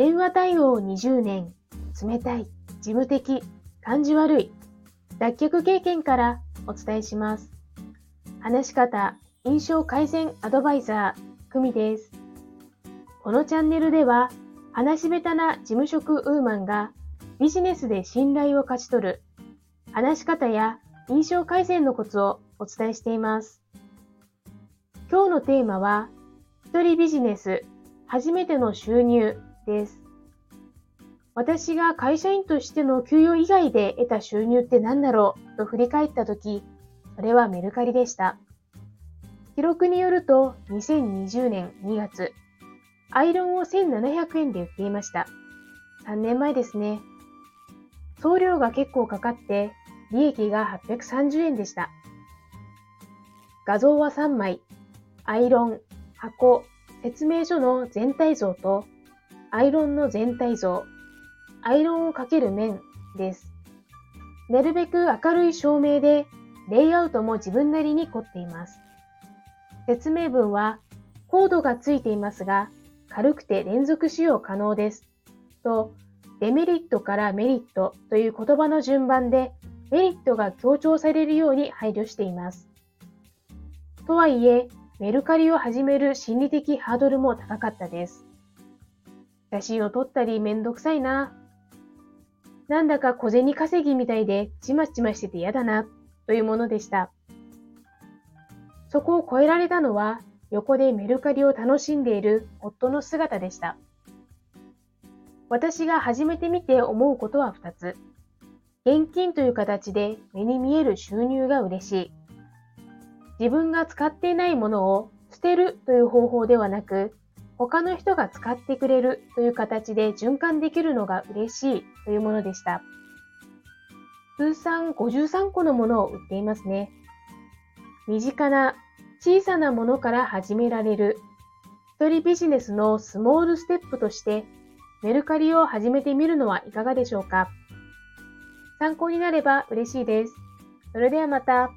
電話対応20年、冷たい、事務的、感じ悪い、脱却経験からお伝えします。話し方、印象改善アドバイザー、久美です。このチャンネルでは、話し下手な事務職ウーマンがビジネスで信頼を勝ち取る、話し方や印象改善のコツをお伝えしています。今日のテーマは、一人ビジネス、初めての収入。です。私が会社員としての給与以外で得た収入って何だろうと振り返ったとき、それはメルカリでした。記録によると2020年2月、アイロンを1700円で売っていました。3年前ですね。送料が結構かかって利益が830円でした。画像は3枚、アイロン、箱、説明書の全体像と、アイロンの全体像、アイロンをかける面です。なるべく明るい照明で、レイアウトも自分なりに凝っています。説明文は、コードがついていますが、軽くて連続使用可能です。と、デメリットからメリットという言葉の順番で、メリットが強調されるように配慮しています。とはいえ、メルカリを始める心理的ハードルも高かったです。写真を撮ったりめんどくさいな。なんだか小銭稼ぎみたいでちまちましてて嫌だな、というものでした。そこを超えられたのは、横でメルカリを楽しんでいる夫の姿でした。私が始めてみて思うことは2つ。現金という形で目に見える収入が嬉しい。自分が使っていないものを捨てるという方法ではなく、他の人が使ってくれるという形で循環できるのが嬉しいというものでした。通算53個のものを売っていますね。身近な小さなものから始められる一人ビジネスのスモールステップとしてメルカリを始めてみるのはいかがでしょうか参考になれば嬉しいです。それではまた。